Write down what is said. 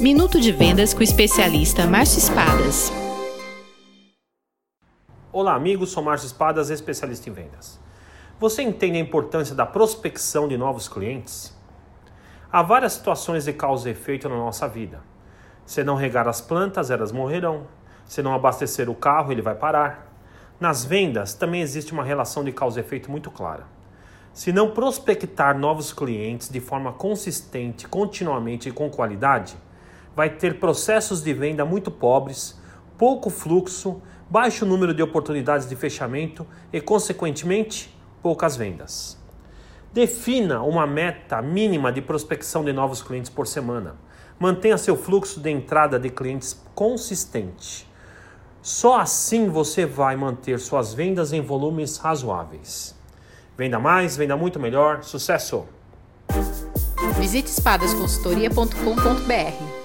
Minuto de Vendas com o especialista Márcio Espadas. Olá, amigos. Sou Márcio Espadas, especialista em vendas. Você entende a importância da prospecção de novos clientes? Há várias situações de causa e efeito na nossa vida. Se não regar as plantas, elas morrerão. Se não abastecer o carro, ele vai parar. Nas vendas também existe uma relação de causa e efeito muito clara. Se não prospectar novos clientes de forma consistente, continuamente e com qualidade, vai ter processos de venda muito pobres, pouco fluxo, baixo número de oportunidades de fechamento e, consequentemente, poucas vendas. Defina uma meta mínima de prospecção de novos clientes por semana. Mantenha seu fluxo de entrada de clientes consistente. Só assim você vai manter suas vendas em volumes razoáveis. Venda mais, venda muito melhor. Sucesso! Visite espadasconsultoria.com.br